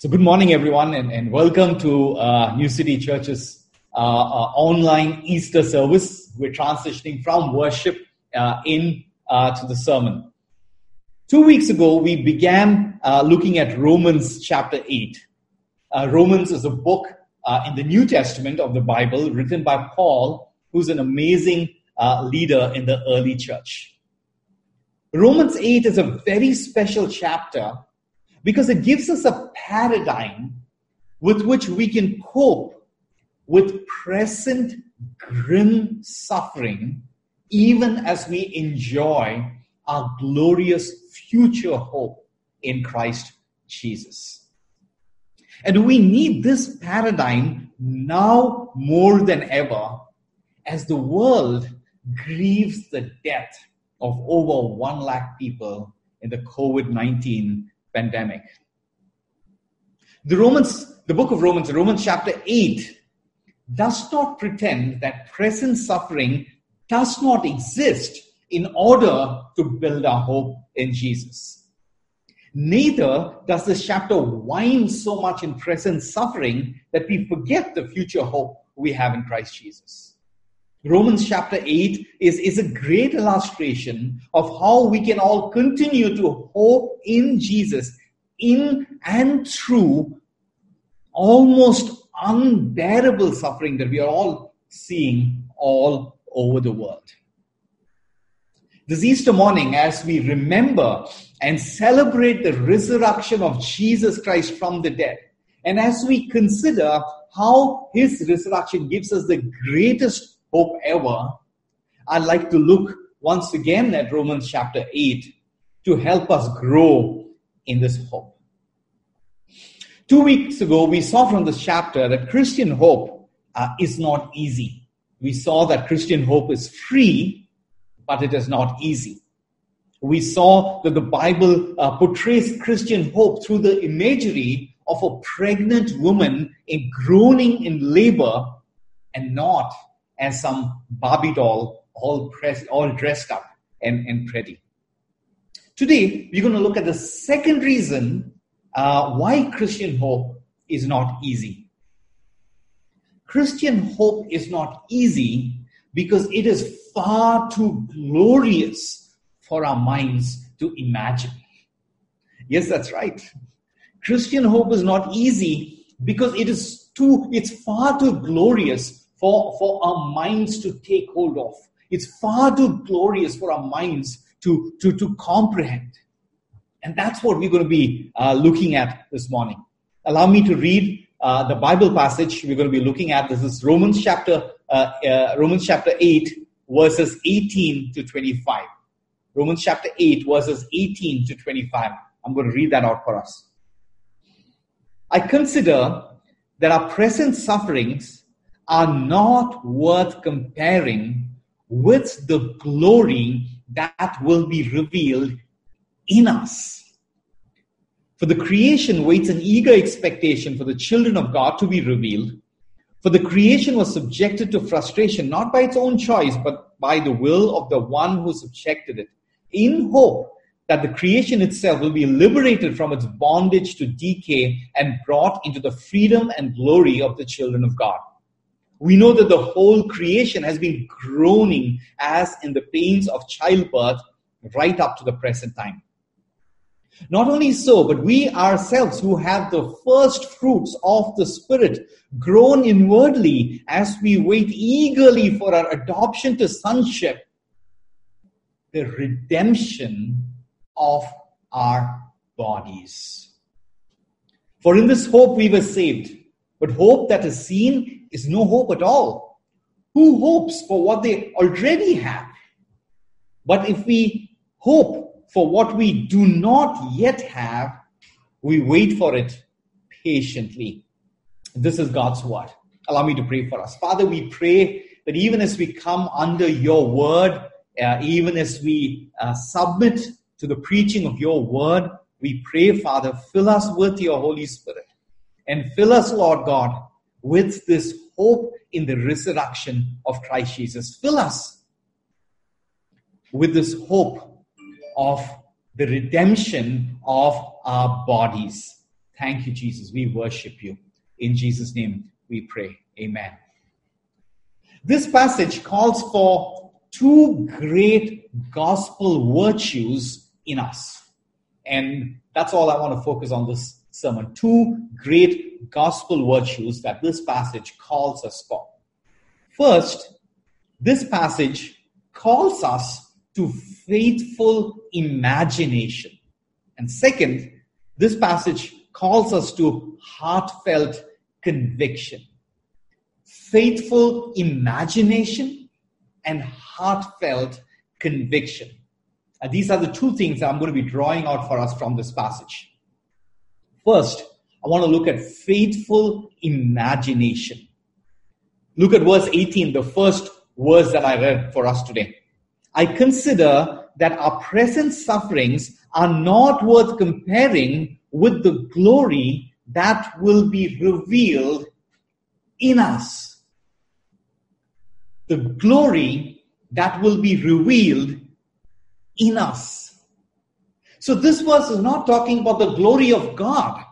So, good morning, everyone, and, and welcome to uh, New City Church's uh, uh, online Easter service. We're transitioning from worship uh, in uh, to the sermon. Two weeks ago, we began uh, looking at Romans chapter 8. Romans is a book in the New Testament of the Bible written by Paul, who's an amazing leader in the early church. Romans 8 is a very special chapter because it gives us a paradigm with which we can cope with present grim suffering, even as we enjoy our glorious future hope in Christ Jesus. And we need this paradigm now more than ever as the world grieves the death of over 1 lakh people in the COVID 19 pandemic. The Romans, the book of Romans, Romans chapter 8, does not pretend that present suffering does not exist in order to build our hope in Jesus. Neither does this chapter whine so much in present suffering that we forget the future hope we have in Christ Jesus. Romans chapter 8 is, is a great illustration of how we can all continue to hope in Jesus in and through almost unbearable suffering that we are all seeing all over the world. This Easter morning, as we remember and celebrate the resurrection of Jesus Christ from the dead, and as we consider how his resurrection gives us the greatest hope ever, I'd like to look once again at Romans chapter 8 to help us grow in this hope. Two weeks ago, we saw from this chapter that Christian hope uh, is not easy. We saw that Christian hope is free, but it is not easy. We saw that the Bible uh, portrays Christian hope through the imagery of a pregnant woman in groaning in labor and not as some Barbie doll all, pressed, all dressed up and, and pretty. Today, we're going to look at the second reason uh, why Christian hope is not easy. Christian hope is not easy because it is far too glorious for our minds to imagine. Yes, that's right. Christian hope is not easy because it is too, it's far too glorious for, for our minds to take hold of. It's far too glorious for our minds to, to, to comprehend. And that's what we're going to be uh, looking at this morning. Allow me to read uh, the Bible passage we're going to be looking at. This is Romans chapter, uh, uh Romans chapter 8, verses 18 to 25. Romans chapter 8, verses 18 to 25. I'm going to read that out for us. I consider that our present sufferings are not worth comparing with the glory that will be revealed in us. For the creation waits an eager expectation for the children of God to be revealed. For the creation was subjected to frustration, not by its own choice, but by the will of the one who subjected it, in hope that the creation itself will be liberated from its bondage to decay and brought into the freedom and glory of the children of God. We know that the whole creation has been groaning as in the pains of childbirth right up to the present time. Not only so, but we ourselves who have the first fruits of the Spirit groan inwardly as we wait eagerly for our adoption to sonship, the redemption of our bodies. For in this hope we were saved. But hope that is seen is no hope at all. Who hopes for what they already have? But if we hope for what we do not yet have, we wait for it patiently. This is God's word. Allow me to pray for us. Father, we pray that even as we come under your word, uh, even as we uh, submit to the preaching of your word, we pray, Father, fill us with your Holy Spirit and fill us, Lord God, with this hope in the resurrection of Christ Jesus. Fill us with this hope of the redemption of our bodies. Thank you, Jesus. We worship you. In Jesus' name we pray. Amen. This passage calls for two great gospel virtues in us. And that's all I want to focus on this sermon. Two great gospel virtues that this passage calls us for. First, this passage calls us to faithful imagination. And second, this passage calls us to heartfelt conviction. Faithful imagination and heartfelt conviction. And these are the two things I'm going to be drawing out for us from this passage. First, I want to look at faithful imagination. Look at verse 18, the first verse that I read for us today. I consider that our present sufferings are not worth comparing with the glory that will be revealed in us. The glory that will be revealed in us. So this verse is not talking about the glory of God.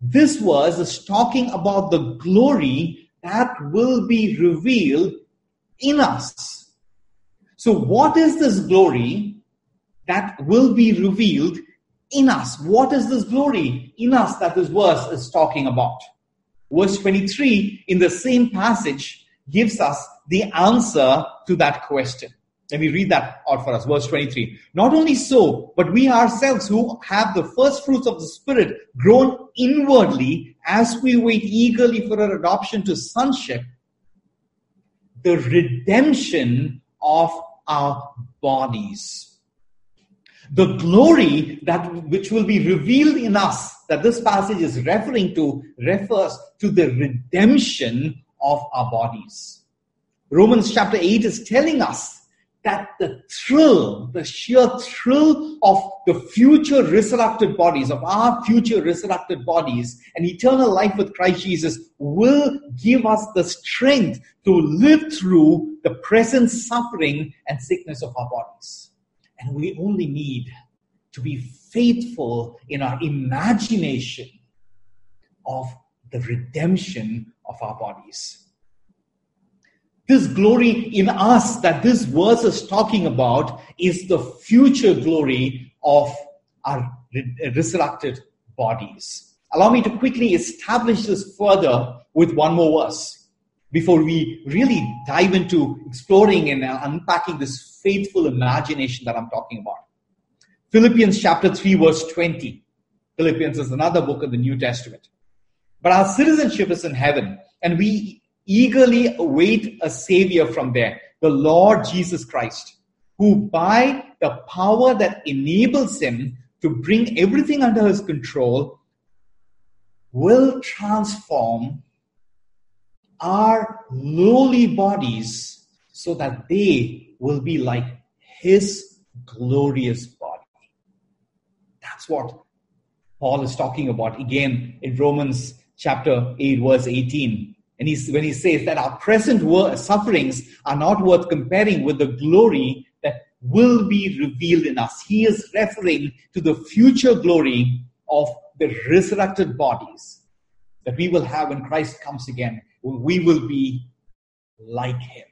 This verse is talking about the glory that will be revealed in us. So what is this glory that will be revealed in us. What is this glory in us that this verse is talking about? Verse 23 in the same passage gives us the answer to that question. Let me read that out for us. Verse 23. Not only so, but we ourselves who have the first fruits of the Spirit groan inwardly as we wait eagerly for our adoption to sonship, the redemption of our bodies the glory that which will be revealed in us that this passage is referring to refers to the redemption of our bodies romans chapter 8 is telling us that the thrill, the sheer thrill of the future resurrected bodies, of our future resurrected bodies, and eternal life with Christ Jesus will give us the strength to live through the present suffering and sickness of our bodies. And we only need to be faithful in our imagination of the redemption of our bodies. This glory in us that this verse is talking about is the future glory of our resurrected bodies. Allow me to quickly establish this further with one more verse before we really dive into exploring and uh, unpacking this faithful imagination that I'm talking about. Philippians chapter 3, verse 20. Philippians is another book of the New Testament. But our citizenship is in heaven, and we eagerly await a Savior from there, the Lord Jesus Christ, who by the power that enables him to bring everything under his control will transform our lowly bodies so that they will be like his glorious body. That's what Paul is talking about again in Romans chapter 8, verse 18. And he's, when he says that our present sufferings are not worth comparing with the glory that will be revealed in us, he is referring to the future glory of the resurrected bodies that we will have when Christ comes again we will be like him.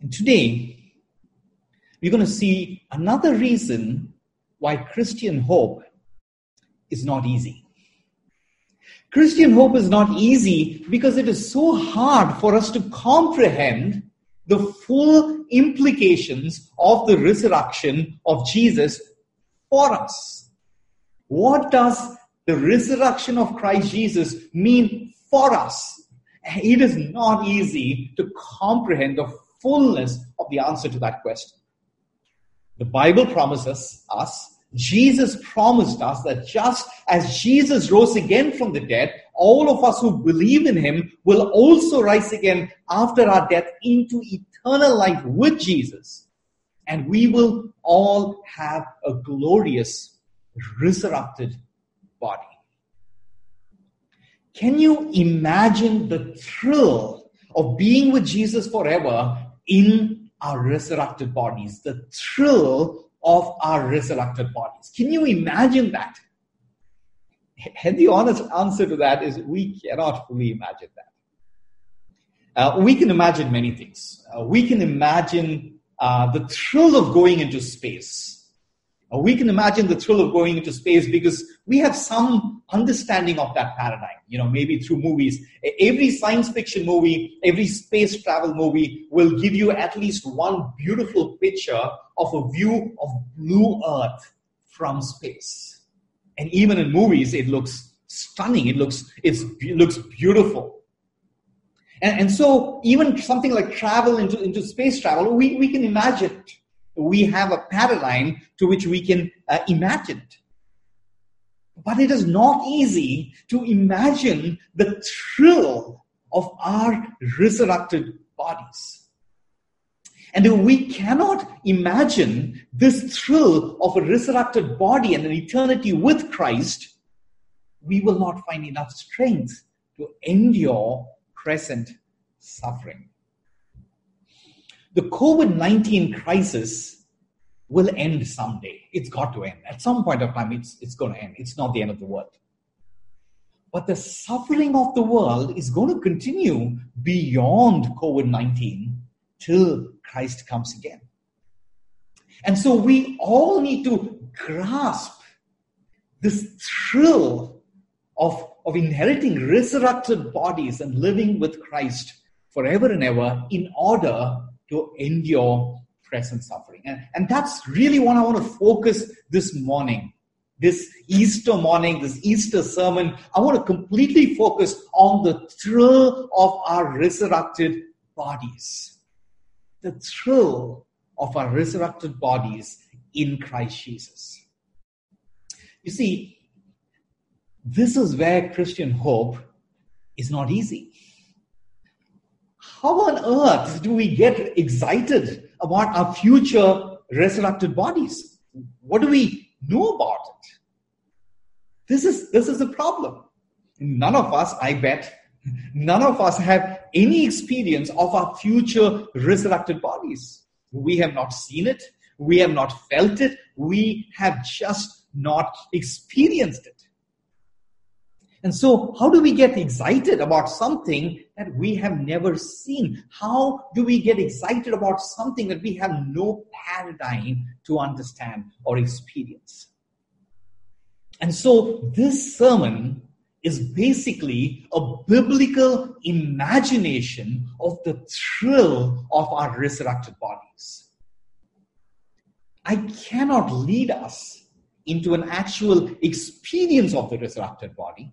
And today, we're going to see another reason why Christian hope is not easy. Christian hope is not easy because it is so hard for us to comprehend the full implications of the resurrection of Jesus for us. What does the resurrection of Christ Jesus mean for us? It is not easy to comprehend the fullness of the answer to that question. The Bible promises us, Jesus promised us that just as Jesus rose again from the dead, all of us who believe in him will also rise again after our death into eternal life with Jesus. And we will all have a glorious resurrected body. Can you imagine the thrill of being with Jesus forever in our resurrected bodies? The thrill of our resurrected bodies. Can you imagine that? And the honest answer to that is we cannot fully imagine that. Uh, we can imagine many things. Uh, we can imagine uh, the thrill of going into space. Uh, we can imagine the thrill of going into space because we have some understanding of that paradigm, you know, maybe through movies. Every science fiction movie, every space travel movie will give you at least one beautiful picture of a view of blue Earth from space. And even in movies, it looks stunning. It looks, it looks beautiful. And, and so even something like travel into, into space travel, we, we can imagine it we have a paradigm to which we can uh, imagine it. But it is not easy to imagine the thrill of our resurrected bodies. And if we cannot imagine this thrill of a resurrected body and an eternity with Christ, we will not find enough strength to endure present suffering the COVID 19 crisis will end someday. It's got to end. At some point of time, it's, it's going to end. It's not the end of the world. But the suffering of the world is going to continue beyond COVID 19 till Christ comes again. And so we all need to grasp this thrill of, of inheriting resurrected bodies and living with Christ forever and ever in order to endure present suffering. And, and that's really what I want to focus this morning. This Easter morning, this Easter sermon, I want to completely focus on the thrill of our resurrected bodies. The thrill of our resurrected bodies in Christ Jesus. You see, this is where Christian hope is not easy how on earth do we get excited about our future resurrected bodies? What do we know about it? This is, this is a problem. None of us, I bet, none of us have any experience of our future resurrected bodies. We have not seen it. We have not felt it. We have just not experienced it. And so, how do we get excited about something that we have never seen? How do we get excited about something that we have no paradigm to understand or experience? And so, this sermon is basically a biblical imagination of the thrill of our resurrected bodies. I cannot lead us into an actual experience of the resurrected body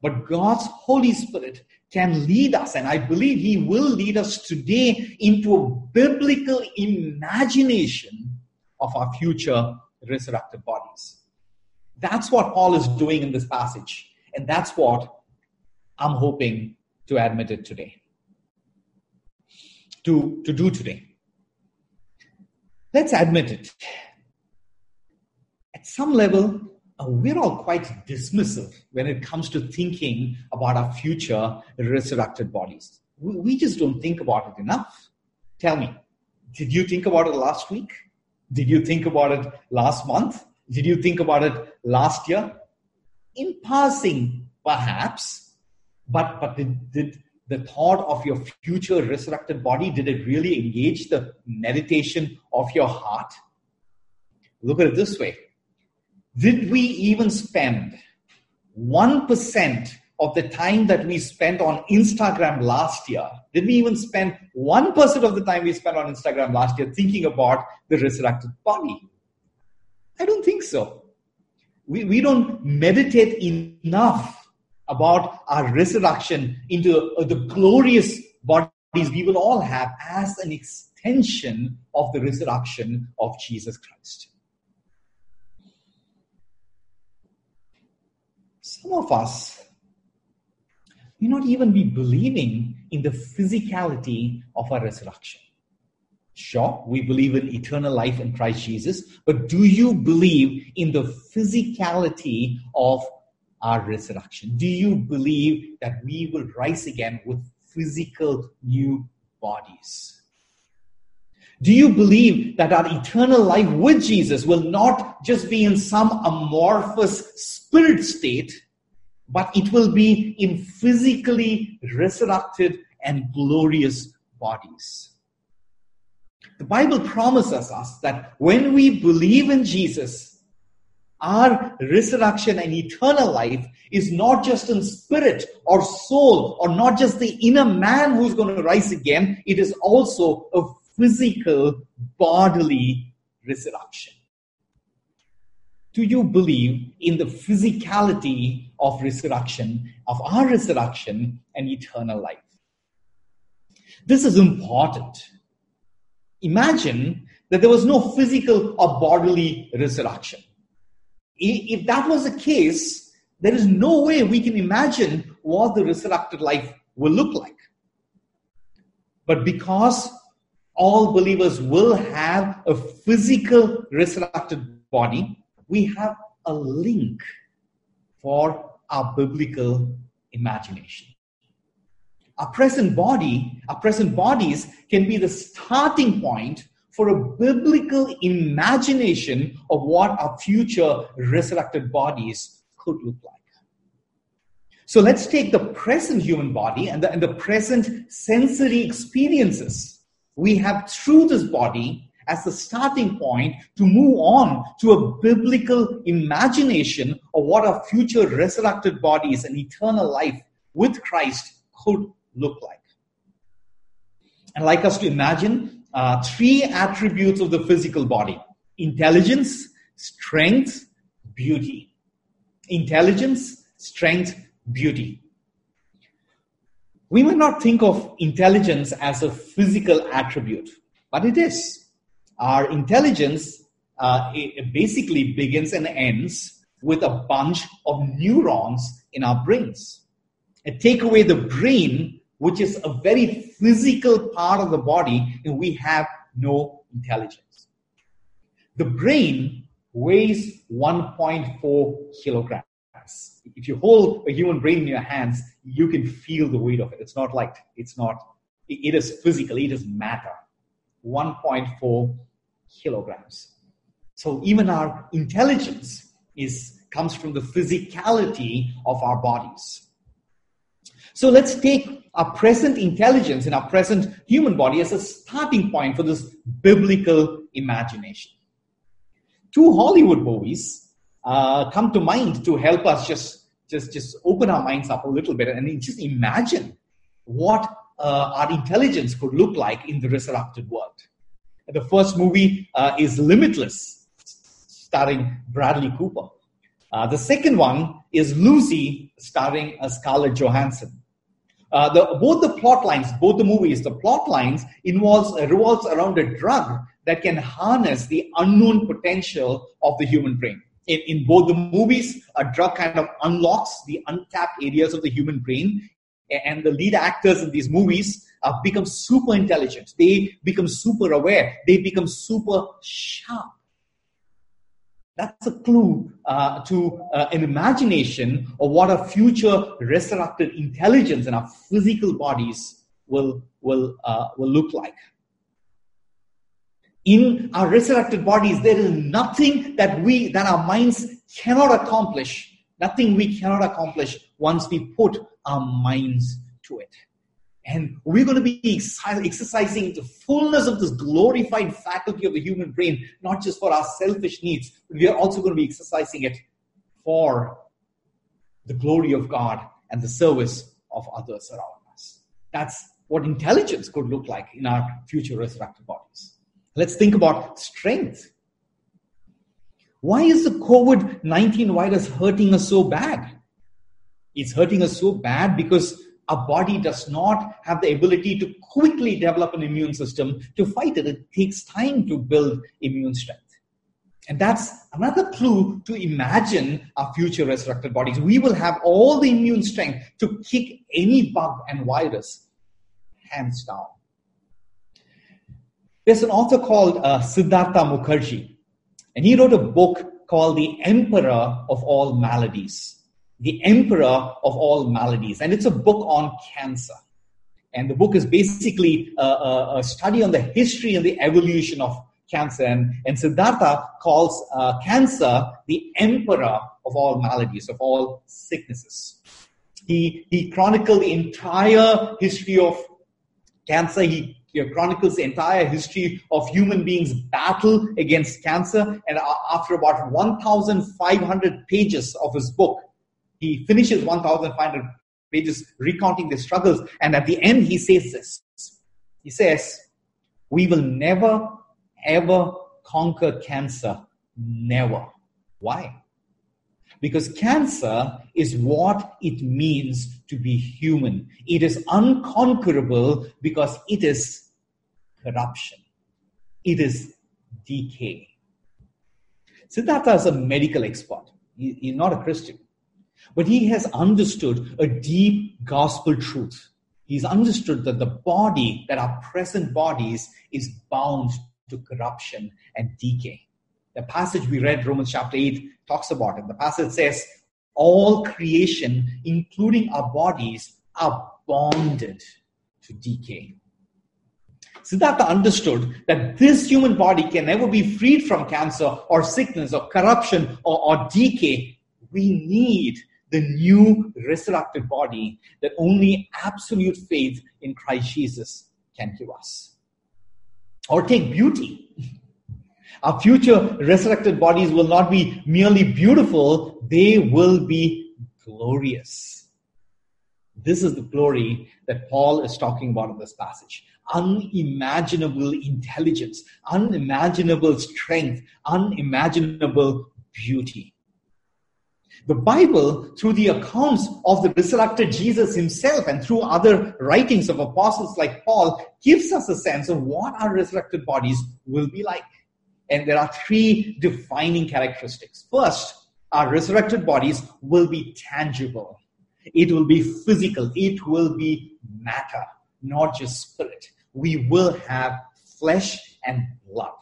but God's Holy Spirit can lead us, and I believe He will lead us today into a biblical imagination of our future resurrected bodies. That's what Paul is doing in this passage, and that's what I'm hoping to admit it today. To, to do today. Let's admit it. At some level, uh, we're all quite dismissive when it comes to thinking about our future resurrected bodies. We, we just don't think about it enough. Tell me, did you think about it last week? Did you think about it last month? Did you think about it last year? In passing, perhaps, but, but did, did the thought of your future resurrected body, did it really engage the meditation of your heart? Look at it this way did we even spend 1% of the time that we spent on Instagram last year? Did we even spend 1% of the time we spent on Instagram last year thinking about the resurrected body? I don't think so. We, we don't meditate enough about our resurrection into uh, the glorious bodies we will all have as an extension of the resurrection of Jesus Christ. some of us may not even be believing in the physicality of our resurrection. Sure, we believe in eternal life in Christ Jesus, but do you believe in the physicality of our resurrection? Do you believe that we will rise again with physical new bodies? Do you believe that our eternal life with Jesus will not just be in some amorphous spirit state, but it will be in physically resurrected and glorious bodies? The Bible promises us that when we believe in Jesus, our resurrection and eternal life is not just in spirit or soul or not just the inner man who's going to rise again, it is also a physical bodily resurrection. Do you believe in the physicality of resurrection, of our resurrection and eternal life? This is important. Imagine that there was no physical or bodily resurrection. If that was the case, there is no way we can imagine what the resurrected life will look like. But because all believers will have a physical resurrected body, we have a link for our biblical imagination. Our present body, our present bodies can be the starting point for a biblical imagination of what our future resurrected bodies could look like. So let's take the present human body and the, and the present sensory experiences we have through this body as the starting point to move on to a biblical imagination of what our future resurrected bodies and eternal life with Christ could look like. And like us to imagine uh, three attributes of the physical body intelligence, strength, beauty. Intelligence, strength, beauty. We may not think of intelligence as a physical attribute, but it is. Our intelligence uh, basically begins and ends with a bunch of neurons in our brains. And take away the brain, which is a very physical part of the body, and we have no intelligence. The brain weighs 1.4 kilograms. If you hold a human brain in your hands, you can feel the weight of it. It's not like, it's not, it is physical, it is matter. 1.4 kilograms. So even our intelligence is, comes from the physicality of our bodies. So let's take our present intelligence in our present human body as a starting point for this biblical imagination. Two Hollywood movies uh, come to mind to help us just, just, just open our minds up a little bit and just imagine what uh, our intelligence could look like in the resurrected world. The first movie uh, is Limitless, starring Bradley Cooper. Uh, the second one is Lucy, starring uh, Scarlett Johansson. Uh, the, both the plot lines, both the movies, the plot lines involves uh, revolves around a drug that can harness the unknown potential of the human brain. In, in both the movies, a drug kind of unlocks the untapped areas of the human brain, and the lead actors in these movies uh, become super intelligent. They become super aware. They become super sharp. That's a clue uh, to uh, an imagination of what a future resurrected intelligence in our physical bodies will, will, uh, will look like. In our resurrected bodies, there is nothing that we, that our minds cannot accomplish, nothing we cannot accomplish once we put our minds to it. And we're going to be exercising the fullness of this glorified faculty of the human brain, not just for our selfish needs, but we are also going to be exercising it for the glory of God and the service of others around us. That's what intelligence could look like in our future resurrected bodies. Let's think about strength. Why is the COVID 19 virus hurting us so bad? It's hurting us so bad because our body does not have the ability to quickly develop an immune system to fight it. It takes time to build immune strength. And that's another clue to imagine our future resurrected bodies. We will have all the immune strength to kick any bug and virus hands down. There's an author called uh, Siddhartha Mukherjee, and he wrote a book called The Emperor of All Maladies the emperor of all maladies. And it's a book on cancer. And the book is basically a, a, a study on the history and the evolution of cancer. And, and Siddhartha calls uh, cancer the emperor of all maladies, of all sicknesses. He, he chronicled the entire history of cancer. He, he chronicles the entire history of human beings' battle against cancer. And after about 1,500 pages of his book, he finishes 1,500 pages recounting the struggles. And at the end, he says this. He says, We will never, ever conquer cancer. Never. Why? Because cancer is what it means to be human. It is unconquerable because it is corruption. It is decay. Siddhartha is a medical expert. He, he's not a Christian. But he has understood a deep gospel truth. He's understood that the body, that our present bodies, is bound to corruption and decay. The passage we read, Romans chapter 8, talks about it. The passage says, All creation, including our bodies, are bonded to decay. Siddhartha understood that this human body can never be freed from cancer or sickness or corruption or, or decay. We need the new resurrected body that only absolute faith in Christ Jesus can give us. Or take beauty. Our future resurrected bodies will not be merely beautiful, they will be glorious. This is the glory that Paul is talking about in this passage. Unimaginable intelligence, unimaginable strength, unimaginable beauty. The Bible, through the accounts of the resurrected Jesus himself and through other writings of apostles like Paul, gives us a sense of what our resurrected bodies will be like. And there are three defining characteristics. First, our resurrected bodies will be tangible. It will be physical. It will be matter, not just spirit. We will have flesh and blood.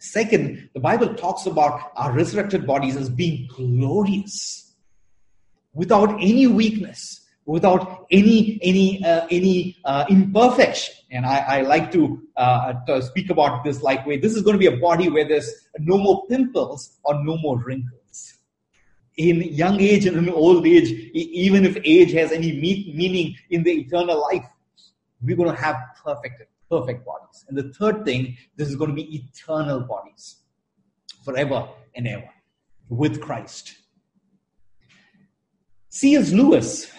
Second, the Bible talks about our resurrected bodies as being glorious, without any weakness, without any any uh, any uh, imperfection. And I, I like to, uh, to, speak about this like way. This is going to be a body where there's no more pimples or no more wrinkles. In young age and in old age, even if age has any meaning in the eternal life, we're going to have perfect perfect bodies. And the third thing, this is going to be eternal bodies forever and ever with Christ. C.S. Lewis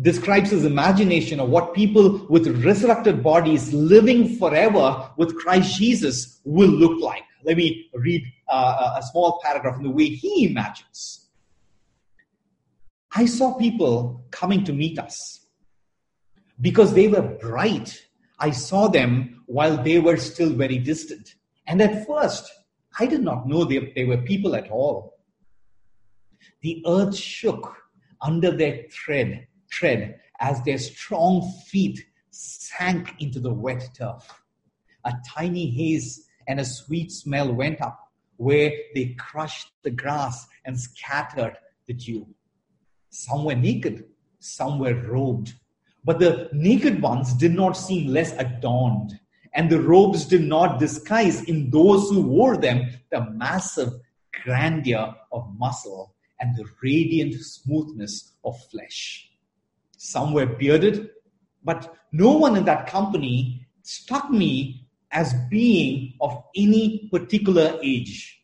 describes his imagination of what people with resurrected bodies living forever with Christ Jesus will look like. Let me read uh, a small paragraph in the way he imagines. I saw people coming to meet us because they were bright I saw them while they were still very distant. And at first, I did not know they, they were people at all. The earth shook under their tread, tread as their strong feet sank into the wet turf. A tiny haze and a sweet smell went up where they crushed the grass and scattered the dew. Some were naked, some were robed, but the naked ones did not seem less adorned, and the robes did not disguise in those who wore them the massive grandeur of muscle and the radiant smoothness of flesh. Some were bearded, but no one in that company struck me as being of any particular age.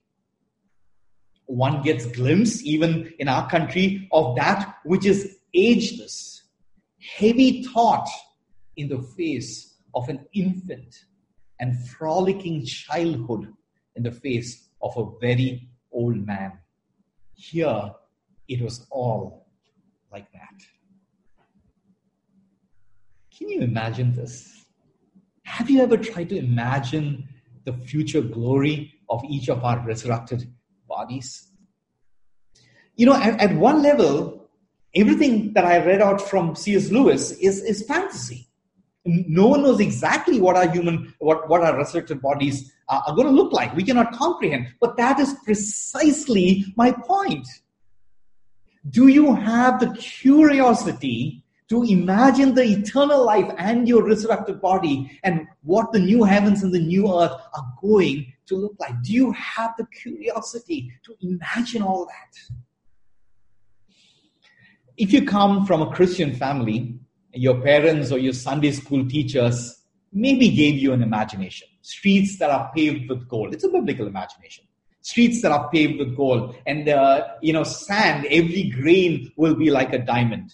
One gets glimpse, even in our country, of that which is ageless heavy thought in the face of an infant and frolicking childhood in the face of a very old man. Here, it was all like that. Can you imagine this? Have you ever tried to imagine the future glory of each of our resurrected bodies? You know, at, at one level, everything that I read out from C.S. Lewis is, is fantasy. No one knows exactly what our human, what, what our resurrected bodies are, are going to look like. We cannot comprehend. But that is precisely my point. Do you have the curiosity to imagine the eternal life and your resurrected body and what the new heavens and the new earth are going to look like? Do you have the curiosity to imagine all that? If you come from a Christian family, your parents or your Sunday school teachers maybe gave you an imagination. Streets that are paved with gold. It's a biblical imagination. Streets that are paved with gold. And, uh, you know, sand, every grain will be like a diamond.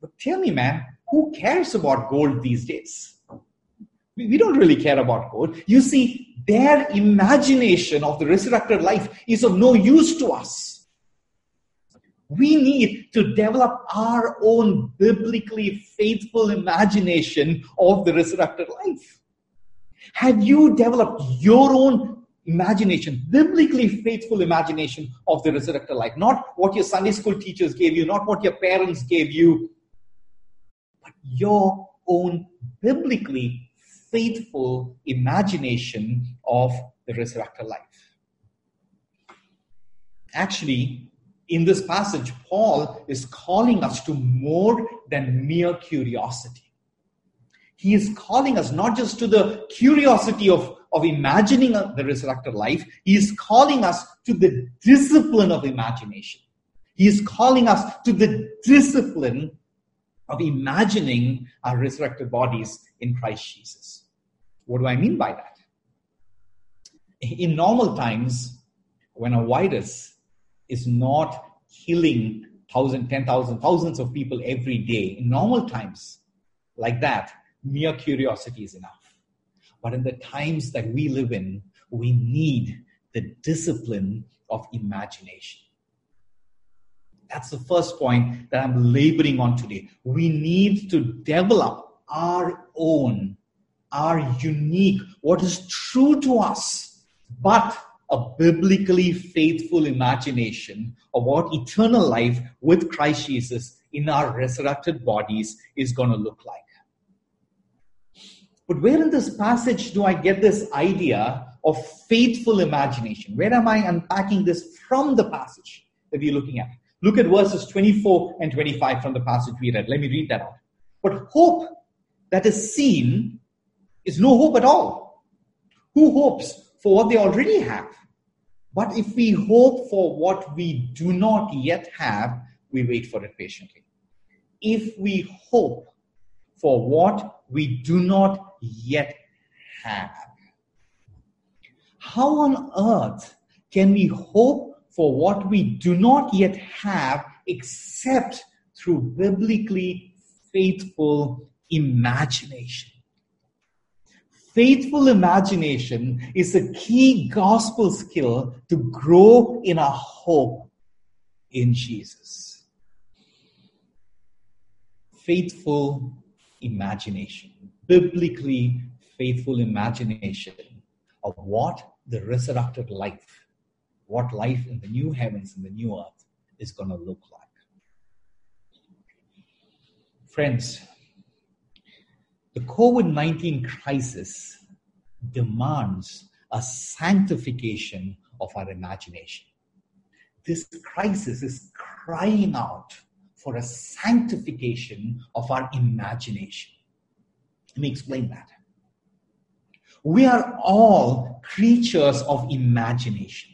But tell me, man, who cares about gold these days? We don't really care about gold. You see, their imagination of the resurrected life is of no use to us. We need to develop our own biblically faithful imagination of the resurrected life. Have you developed your own imagination, biblically faithful imagination of the resurrected life? Not what your Sunday school teachers gave you, not what your parents gave you, but your own biblically faithful imagination of the resurrected life. Actually, in this passage, Paul is calling us to more than mere curiosity. He is calling us not just to the curiosity of, of imagining the resurrected life, he is calling us to the discipline of imagination. He is calling us to the discipline of imagining our resurrected bodies in Christ Jesus. What do I mean by that? In normal times, when a virus is not killing thousand, ten thousand, thousands of people every day, in normal times like that, mere curiosity is enough. But in the times that we live in, we need the discipline of imagination. That's the first point that I'm laboring on today. We need to develop our own, our unique, what is true to us, but a biblically faithful imagination of what eternal life with Christ Jesus in our resurrected bodies is going to look like. But where in this passage do I get this idea of faithful imagination? Where am I unpacking this from the passage that we're looking at? Look at verses 24 and 25 from the passage we read. Let me read that out. But hope that is seen is no hope at all. Who hopes for what they already have? But if we hope for what we do not yet have, we wait for it patiently. If we hope for what we do not yet have, how on earth can we hope for what we do not yet have except through biblically faithful imagination. Faithful imagination is a key gospel skill to grow in our hope in Jesus. Faithful imagination, biblically faithful imagination of what the resurrected life what life in the new heavens and the new earth is going to look like. Friends, the COVID 19 crisis demands a sanctification of our imagination. This crisis is crying out for a sanctification of our imagination. Let me explain that. We are all creatures of imagination.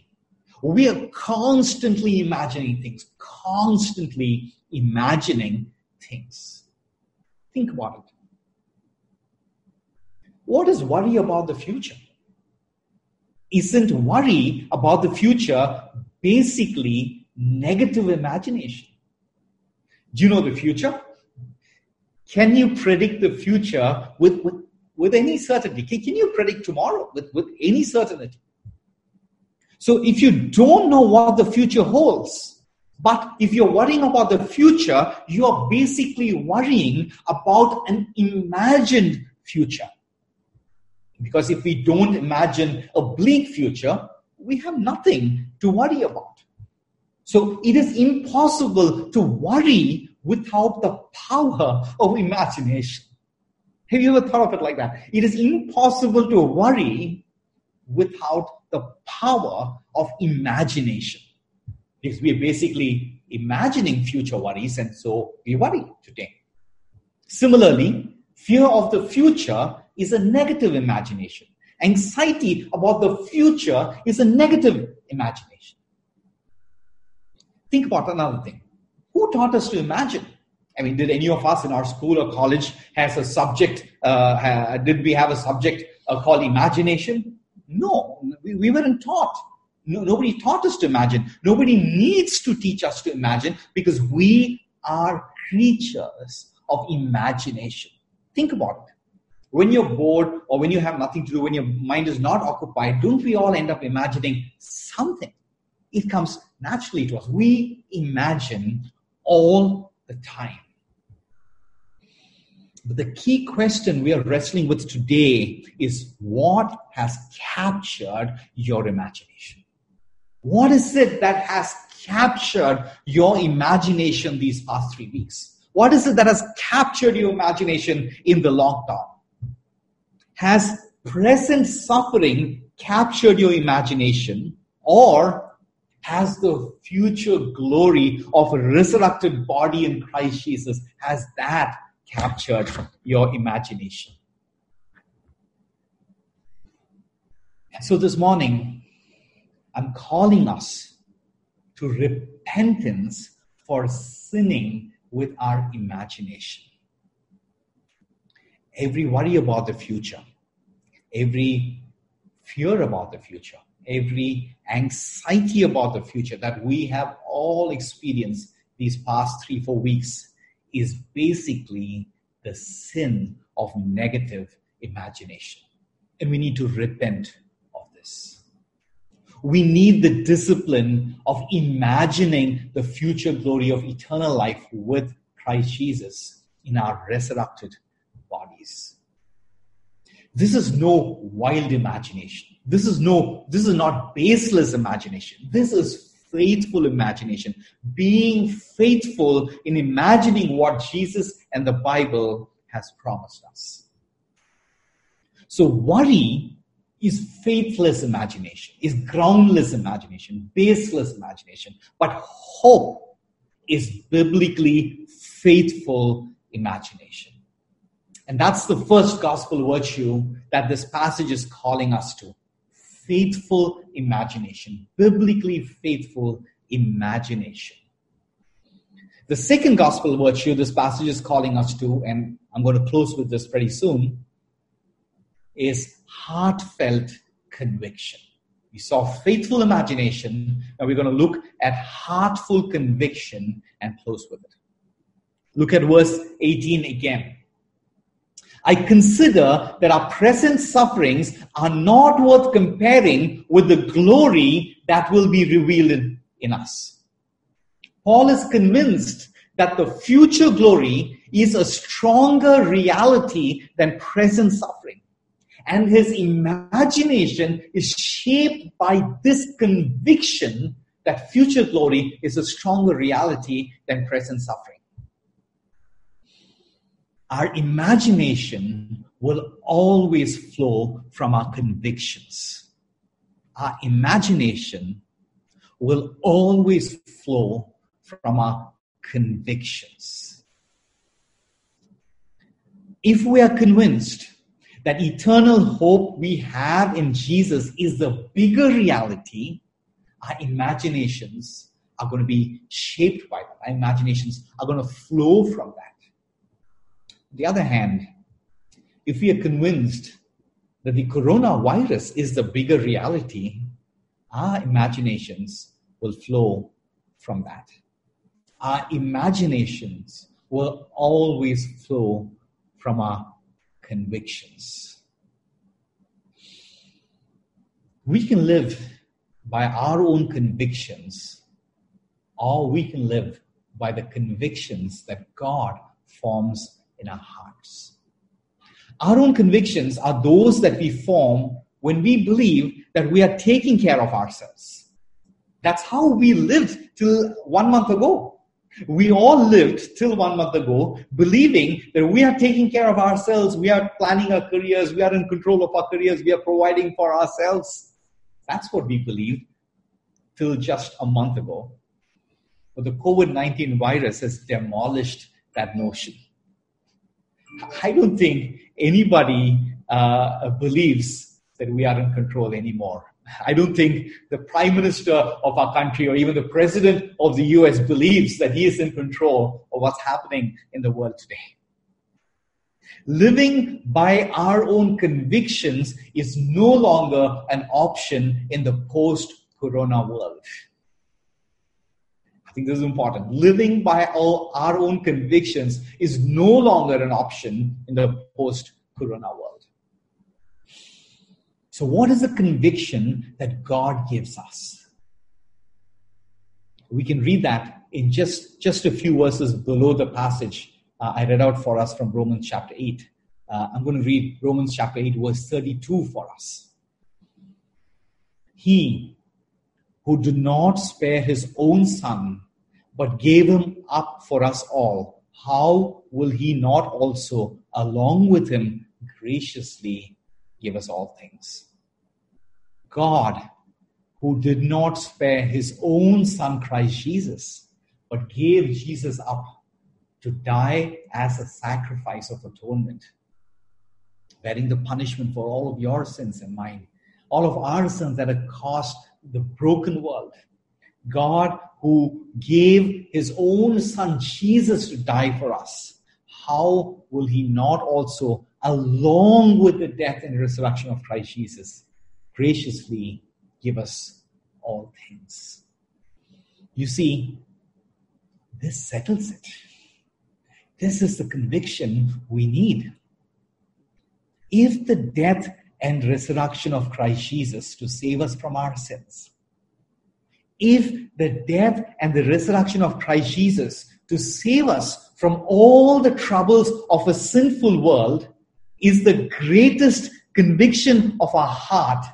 We are constantly imagining things, constantly imagining things. Think about it. What is worry about the future? Isn't worry about the future basically negative imagination? Do you know the future? Can you predict the future with, with, with any certainty? Can, can you predict tomorrow with, with any certainty? So if you don't know what the future holds, but if you're worrying about the future, you are basically worrying about an imagined future. Because if we don't imagine a bleak future, we have nothing to worry about. So it is impossible to worry without the power of imagination. Have you ever thought of it like that? It is impossible to worry without the power of imagination. Because we are basically imagining future worries, and so we worry today. Similarly, fear of the future is a negative imagination. Anxiety about the future is a negative imagination. Think about another thing. Who taught us to imagine? I mean, did any of us in our school or college has a subject? Uh, did we have a subject uh, called imagination? No, we, we weren't taught. No, nobody taught us to imagine. Nobody needs to teach us to imagine because we are creatures of imagination. Think about it. When you're bored or when you have nothing to do, when your mind is not occupied, don't we all end up imagining something? It comes naturally to us. We imagine all the time. But the key question we are wrestling with today is what has captured your imagination? What is it that has captured your imagination these past three weeks? What is it that has captured your imagination in the lockdown? Has present suffering captured your imagination or has the future glory of a resurrected body in Christ Jesus, has that captured your imagination? So this morning, I'm calling us to repentance for sinning with our imagination. Every worry about the future, every fear about the future, every anxiety about the future that we have all experienced these past three, four weeks is basically the sin of negative imagination. And we need to repent of this. We need the discipline of imagining the future glory of eternal life with Christ Jesus in our resurrected bodies. This is no wild imagination. This is no, this is not baseless imagination. This is faithful imagination. Being faithful in imagining what Jesus and the Bible has promised us. So worry is faithless imagination, is groundless imagination, baseless imagination. But hope is biblically faithful imagination. And that's the first gospel virtue that this passage is calling us to faithful imagination, biblically faithful imagination. The second gospel virtue this passage is calling us to, and I'm going to close with this pretty soon, is heartfelt conviction. We saw faithful imagination. Now we're going to look at heartful conviction and close with it. Look at verse 18 again. I consider that our present sufferings are not worth comparing with the glory that will be revealed in, us. Paul is convinced that the future glory is a stronger reality than present suffering and his imagination is shaped by this conviction that future glory is a stronger reality than present suffering. Our imagination will always flow from our convictions. Our imagination will always flow from our convictions. If we are convinced that eternal hope we have in Jesus is the bigger reality, our imaginations are going to be shaped by that. Our imaginations are going to flow from that. The other hand, if we are convinced that the coronavirus is the bigger reality, our imaginations will flow from that. Our imaginations will always flow from our convictions. We can live by our own convictions, or we can live by the convictions that God forms in our hearts. Our own convictions are those that we form when we believe that we are taking care of ourselves. That's how we lived till one month ago. We all lived till one month ago believing that we are taking care of ourselves, we are planning our careers, we are in control of our careers, we are providing for ourselves. That's what we believed till just a month ago. But the COVID 19 virus has demolished that notion. I don't think anybody uh, believes that we are in control anymore. I don't think the prime minister of our country or even the president of the US believes that he is in control of what's happening in the world today. Living by our own convictions is no longer an option in the post corona world. Think this is important. Living by our own convictions is no longer an option in the post corona world. So, what is the conviction that God gives us? We can read that in just, just a few verses below the passage uh, I read out for us from Romans chapter 8. Uh, I'm going to read Romans chapter 8, verse 32 for us. He who did not spare his own son, but gave him up for us all, how will he not also, along with him, graciously give us all things? God, who did not spare his own son, Christ Jesus, but gave Jesus up to die as a sacrifice of atonement, bearing the punishment for all of your sins and mine, all of our sins that have caused the broken world. God, who gave his own son Jesus to die for us, how will he not also, along with the death and resurrection of Christ Jesus, graciously give us all things. You see, this settles it. This is the conviction we need. If the death and resurrection of Christ Jesus to save us from our sins, if the death and the resurrection of Christ Jesus to save us from all the troubles of a sinful world is the greatest conviction of our heart,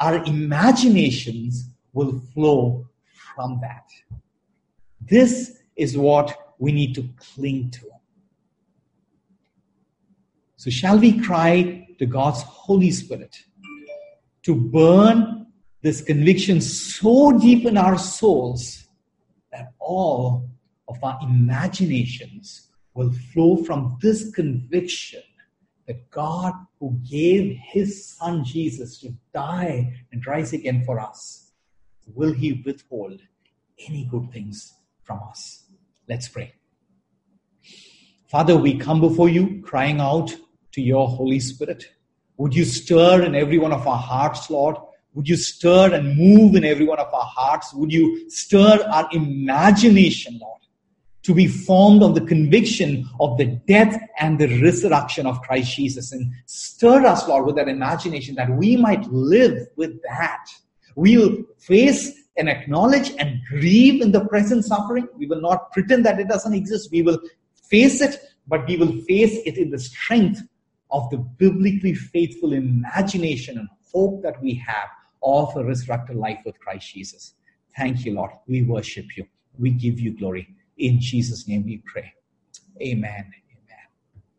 our imaginations will flow from that. This is what we need to cling to. So, shall we cry to God's Holy Spirit to burn this conviction so deep in our souls that all of our imaginations will flow from this conviction that God, who gave his son Jesus to die and rise again for us, will he withhold any good things from us? Let's pray. Father, we come before you crying out to your Holy Spirit. Would you stir in every one of our hearts, Lord? Would you stir and move in every one of our hearts? Would you stir our imagination, Lord? to be formed on the conviction of the death and the resurrection of Christ Jesus. And stir us, Lord, with that imagination that we might live with that. We'll face and acknowledge and grieve in the present suffering. We will not pretend that it doesn't exist. We will face it, but we will face it in the strength of the biblically faithful imagination and hope that we have of a resurrected life with Christ Jesus. Thank you, Lord. We worship you. We give you glory. In Jesus' name we pray. Amen.